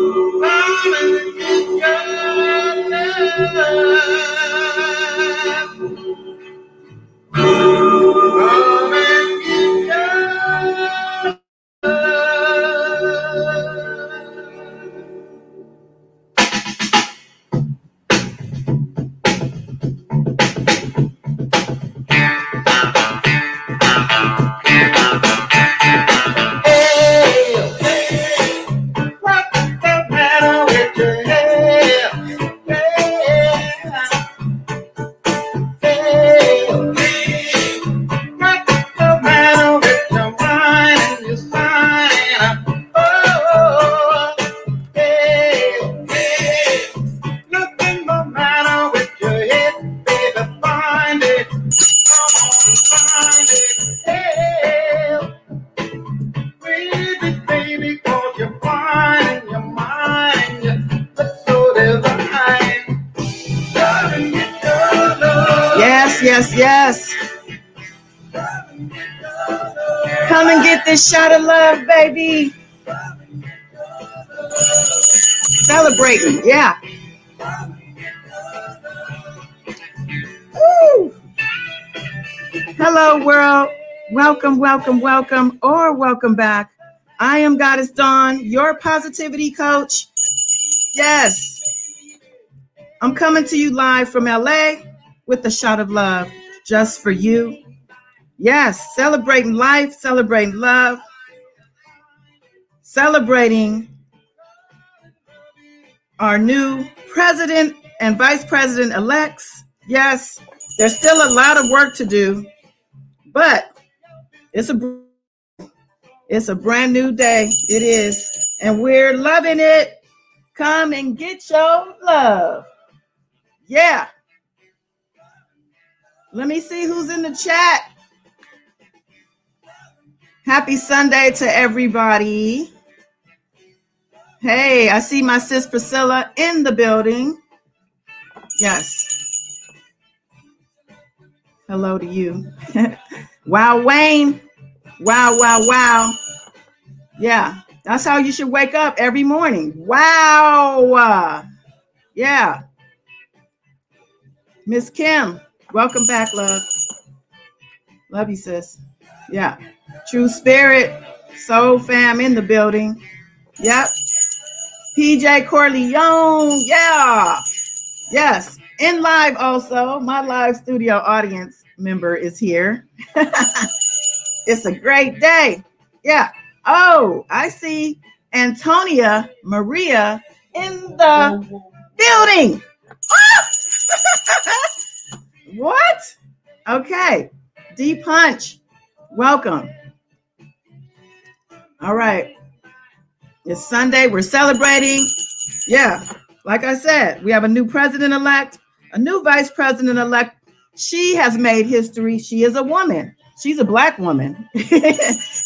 Mama, Yes, yes. Come and get this shot of love, baby. Celebrating, yeah. Woo. Hello, world. Welcome, welcome, welcome, or welcome back. I am Goddess Dawn, your positivity coach. Yes. I'm coming to you live from LA with a shot of love just for you. Yes, celebrating life, celebrating love, celebrating our new president and vice president elects. Yes, there's still a lot of work to do, but it's a it's a brand new day. It is. And we're loving it. Come and get your love. Yeah. Let me see who's in the chat. Happy Sunday to everybody. Hey, I see my sis Priscilla in the building. Yes. Hello to you. wow, Wayne. Wow, wow, wow. Yeah, that's how you should wake up every morning. Wow. Yeah. Miss Kim, welcome back, love. Love you, sis. Yeah. True Spirit, Soul Fam in the building. Yep. PJ Corleone. Yeah. Yes. In live also. My live studio audience member is here. It's a great day. Yeah. Oh, I see Antonia Maria in the mm-hmm. building. what? Okay. D Punch, welcome. All right. It's Sunday. We're celebrating. Yeah. Like I said, we have a new president elect, a new vice president elect. She has made history. She is a woman. She's a black woman.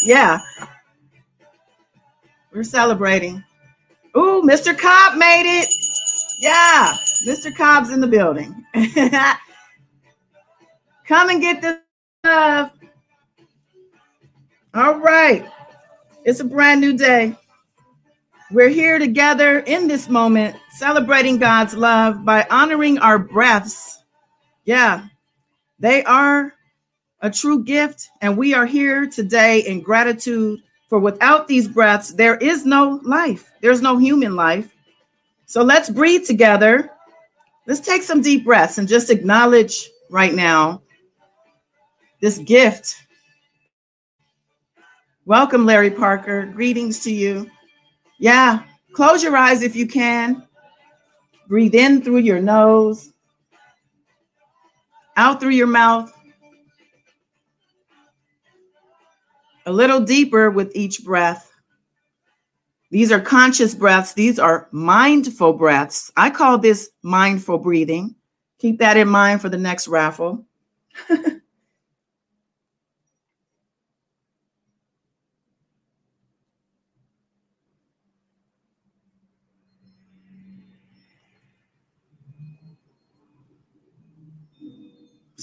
yeah. We're celebrating. Ooh, Mr. Cobb made it. Yeah, Mr. Cobb's in the building. Come and get this stuff. All right. It's a brand new day. We're here together in this moment, celebrating God's love by honoring our breaths. Yeah, they are a true gift. And we are here today in gratitude for without these breaths, there is no life, there's no human life. So let's breathe together. Let's take some deep breaths and just acknowledge right now this gift. Welcome, Larry Parker. Greetings to you. Yeah, close your eyes if you can. Breathe in through your nose, out through your mouth. a little deeper with each breath. These are conscious breaths. These are mindful breaths. I call this mindful breathing. Keep that in mind for the next raffle.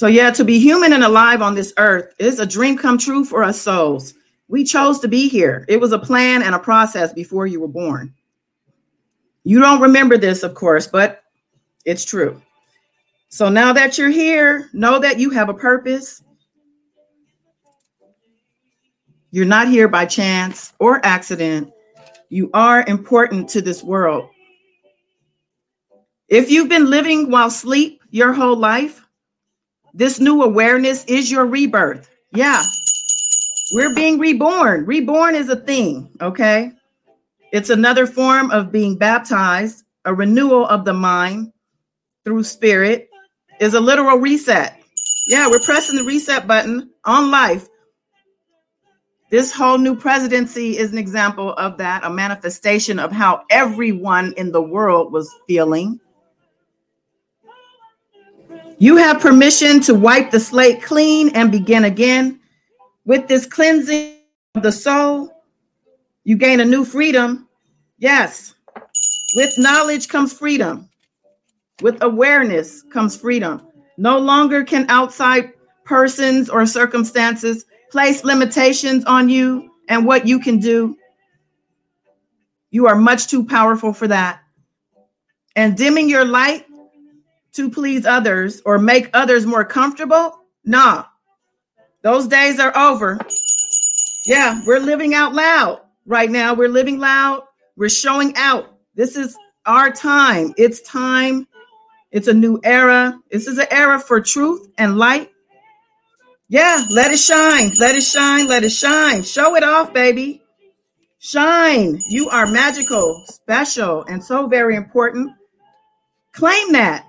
So, yeah, to be human and alive on this earth is a dream come true for us souls. We chose to be here. It was a plan and a process before you were born. You don't remember this, of course, but it's true. So now that you're here, know that you have a purpose. You're not here by chance or accident. You are important to this world. If you've been living while sleep your whole life, this new awareness is your rebirth. Yeah. We're being reborn. Reborn is a thing, okay? It's another form of being baptized, a renewal of the mind through spirit is a literal reset. Yeah, we're pressing the reset button on life. This whole new presidency is an example of that, a manifestation of how everyone in the world was feeling you have permission to wipe the slate clean and begin again. With this cleansing of the soul, you gain a new freedom. Yes. With knowledge comes freedom. With awareness comes freedom. No longer can outside persons or circumstances place limitations on you and what you can do. You are much too powerful for that. And dimming your light to please others or make others more comfortable, nah, those days are over. Yeah, we're living out loud right now. We're living loud. We're showing out. This is our time. It's time. It's a new era. This is an era for truth and light yeah, let it shine. Let it shine. Let it shine. Show it off, baby. Shine. You are magical, special, and so very important. Claim that.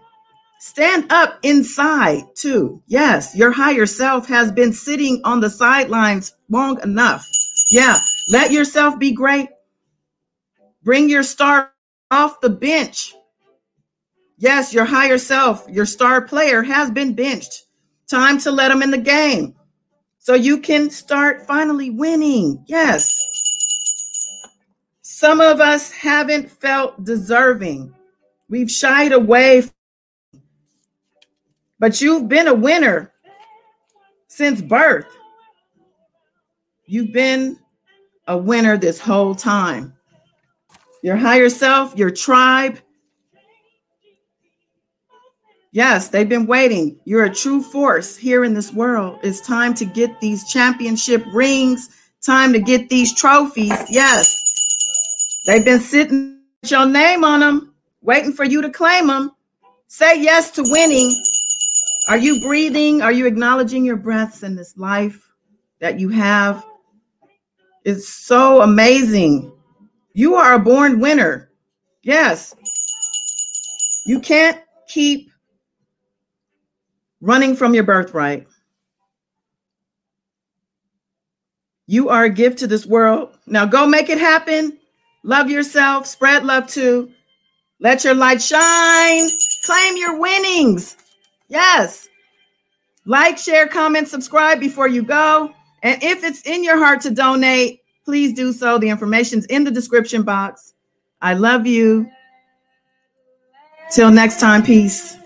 Stand up inside too. Yes, your higher self has been sitting on the sidelines long enough. Yeah, let yourself be great. Bring your star off the bench. Yes, your higher self, your star player has been benched. Time to let them in the game so you can start finally winning. Yes. Some of us haven't felt deserving. We've shied away. But you've been a winner since birth. You've been a winner this whole time. Your higher self, your tribe, Yes, they've been waiting. You're a true force here in this world. It's time to get these championship rings, time to get these trophies. Yes. They've been sitting with your name on them, waiting for you to claim them. Say yes to winning. Are you breathing? Are you acknowledging your breaths in this life that you have? It's so amazing. You are a born winner. Yes. You can't keep running from your birthright. You are a gift to this world. Now go make it happen. Love yourself, spread love too. Let your light shine. Claim your winnings. Yes. Like, share, comment, subscribe before you go. And if it's in your heart to donate, please do so. The information's in the description box. I love you. Till next time, peace.